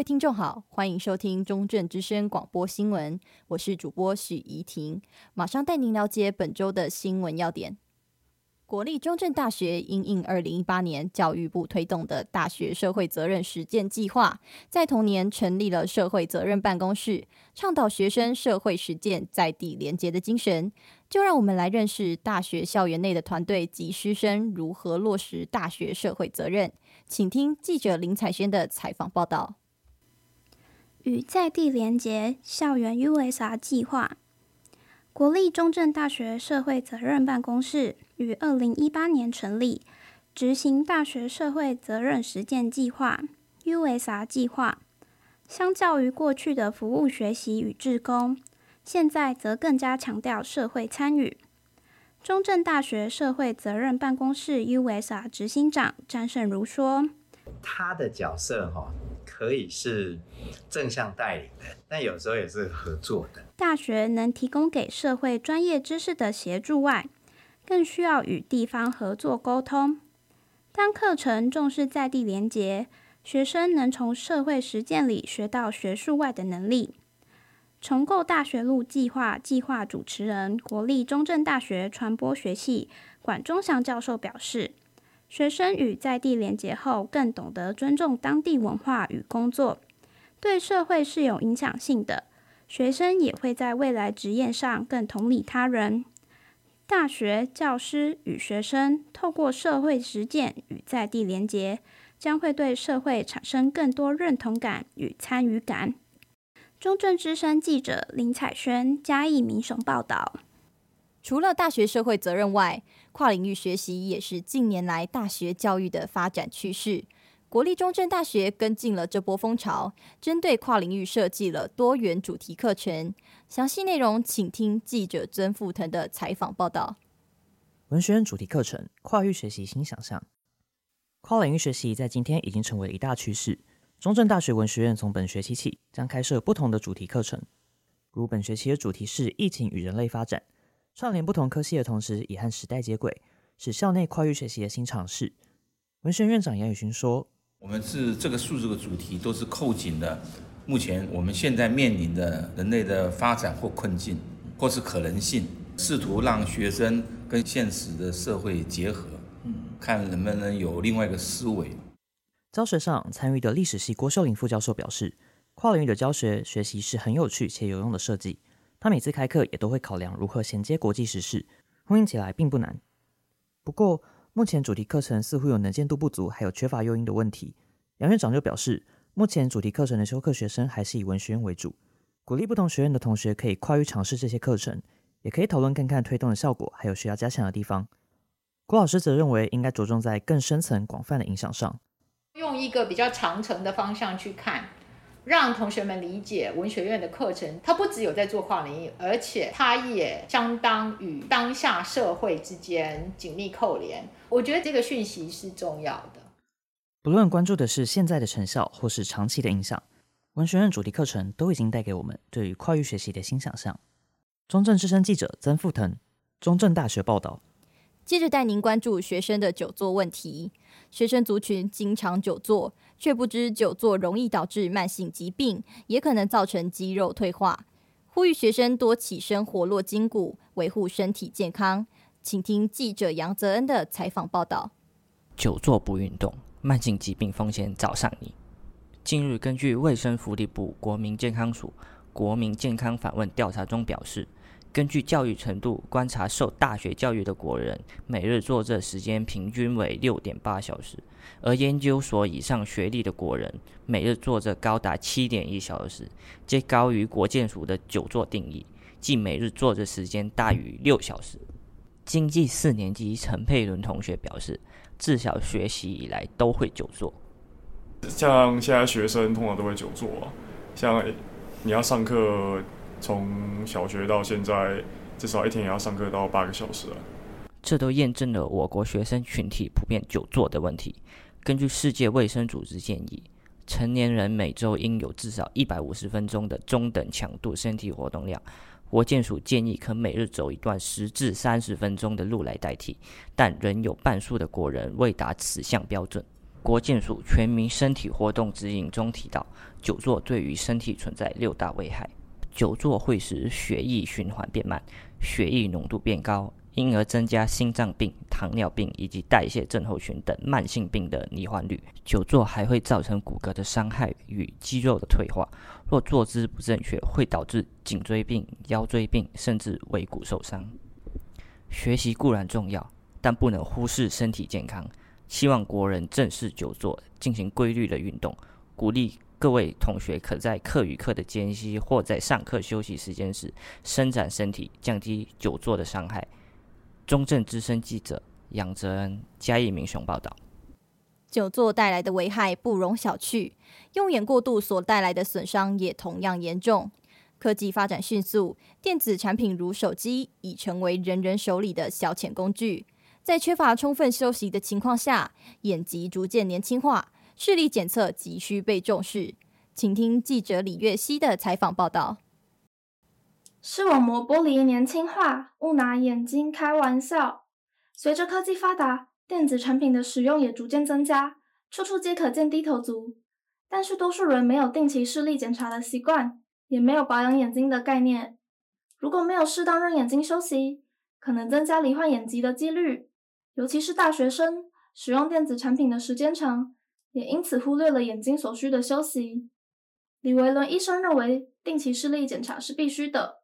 位听众好，欢迎收听中正之声广播新闻，我是主播许怡婷，马上带您了解本周的新闻要点。国立中正大学因应二零一八年教育部推动的大学社会责任实践计划，在同年成立了社会责任办公室，倡导学生社会实践在地连结的精神。就让我们来认识大学校园内的团队及师生如何落实大学社会责任。请听记者林采轩的采访报道。与在地连结校园 USR 计划。国立中正大学社会责任办公室于二零一八年成立，执行大学社会责任实践计划 （USR 计划）。相较于过去的服务学习与志工，现在则更加强调社会参与。中正大学社会责任办公室 USR 执行长詹胜如说：“他的角色哈。”可以是正向带领的，但有时候也是合作的。大学能提供给社会专业知识的协助外，更需要与地方合作沟通。当课程重视在地连结，学生能从社会实践里学到学术外的能力。重构大学路计划计划主持人、国立中正大学传播学系管中祥教授表示。学生与在地连结后，更懂得尊重当地文化与工作，对社会是有影响性的。学生也会在未来职业上更同理他人。大学教师与学生透过社会实践与在地连结，将会对社会产生更多认同感与参与感。中正之声记者林采萱嘉义民雄报道。除了大学社会责任外，跨领域学习也是近年来大学教育的发展趋势。国立中正大学跟进了这波风潮，针对跨领域设计了多元主题课程。详细内容，请听记者曾富腾的采访报道。文学院主题课程，跨域学习新想象。跨领域学习在今天已经成为一大趋势。中正大学文学院从本学期起将开设不同的主题课程，如本学期的主题是“疫情与人类发展”。串联不同科系的同时，也和时代接轨，是校内跨域学习的新尝试。文学院长杨宇勋说：“我们是这个数字的主题，都是扣紧的目前我们现在面临的人类的发展或困境，或是可能性，试图让学生跟现实的社会结合，看能不能有另外一个思维。”教学上参与的历史系郭秀玲副教授表示：“跨领域的教学学习是很有趣且有用的设计。”他每次开课也都会考量如何衔接国际时事，呼应起来并不难。不过，目前主题课程似乎有能见度不足，还有缺乏诱因的问题。杨院长就表示，目前主题课程的修课学生还是以文学院为主，鼓励不同学院的同学可以跨域尝试这些课程，也可以讨论看看推动的效果，还有需要加强的地方。郭老师则认为，应该着重在更深层、广泛的影响上，用一个比较长程的方向去看。让同学们理解文学院的课程，它不只有在做跨领域，而且它也相当与当下社会之间紧密扣连。我觉得这个讯息是重要的。不论关注的是现在的成效，或是长期的影响，文学院主题课程都已经带给我们对于跨域学习的新想象。中正之声记者曾富腾，中正大学报道。接着带您关注学生的久坐问题。学生族群经常久坐，却不知久坐容易导致慢性疾病，也可能造成肌肉退化。呼吁学生多起身活络筋骨，维护身体健康。请听记者杨泽恩的采访报道。久坐不运动，慢性疾病风险找上你。近日，根据卫生福利部国民健康署国民健康访问调查中表示。根据教育程度观察，受大学教育的国人每日坐着时间平均为六点八小时，而研究所以上学历的国人每日坐着高达七点一小时，皆高于国健署的久坐定义，即每日坐着时间大于六小时。经济四年级陈佩伦同学表示，自小学习以来都会久坐。像现在学生通常都会久坐，像你要上课。从小学到现在，至少一天也要上课到八个小时了。这都验证了我国学生群体普遍久坐的问题。根据世界卫生组织建议，成年人每周应有至少一百五十分钟的中等强度身体活动量。国健署建议可每日走一段十至三十分钟的路来代替，但仍有半数的国人未达此项标准。国健署全民身体活动指引中提到，久坐对于身体存在六大危害。久坐会使血液循环变慢，血液浓度变高，因而增加心脏病、糖尿病以及代谢症候群等慢性病的罹患率。久坐还会造成骨骼的伤害与肌肉的退化。若坐姿不正确，会导致颈椎病、腰椎病，甚至尾骨受伤。学习固然重要，但不能忽视身体健康。希望国人正视久坐，进行规律的运动，鼓励。各位同学可在课与课的间隙，或在上课休息时间时伸展身体，降低久坐的伤害。中正之声记者杨泽恩嘉义明雄报道。久坐带来的危害不容小觑，用眼过度所带来的损伤也同样严重。科技发展迅速，电子产品如手机已成为人人手里的消遣工具。在缺乏充分休息的情况下，眼疾逐渐年轻化。视力检测急需被重视，请听记者李月熙的采访报道。视网膜玻璃年轻化，勿拿眼睛开玩笑。随着科技发达，电子产品的使用也逐渐增加，处处皆可见低头族。但是多数人没有定期视力检查的习惯，也没有保养眼睛的概念。如果没有适当让眼睛休息，可能增加罹患眼疾的几率。尤其是大学生，使用电子产品的时间长。也因此忽略了眼睛所需的休息。李维伦医生认为，定期视力检查是必须的，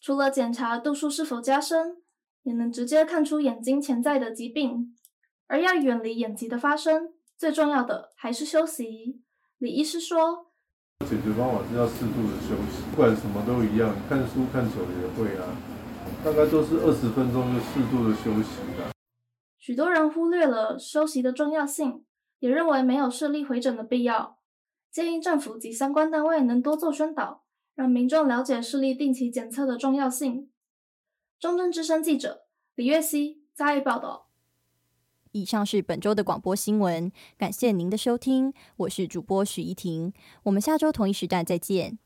除了检查度数是否加深，也能直接看出眼睛潜在的疾病。而要远离眼疾的发生，最重要的还是休息。李医师说：“解决方法是要适度的休息，不管什么都一样，看书看久了也会啊，大概都是二十分钟就适度的休息的。”许多人忽略了休息的重要性。也认为没有视力回诊的必要，建议政府及相关单位能多做宣导，让民众了解视力定期检测的重要性。中正之声记者李月熙加以报道。以上是本周的广播新闻，感谢您的收听，我是主播许怡婷，我们下周同一时段再见。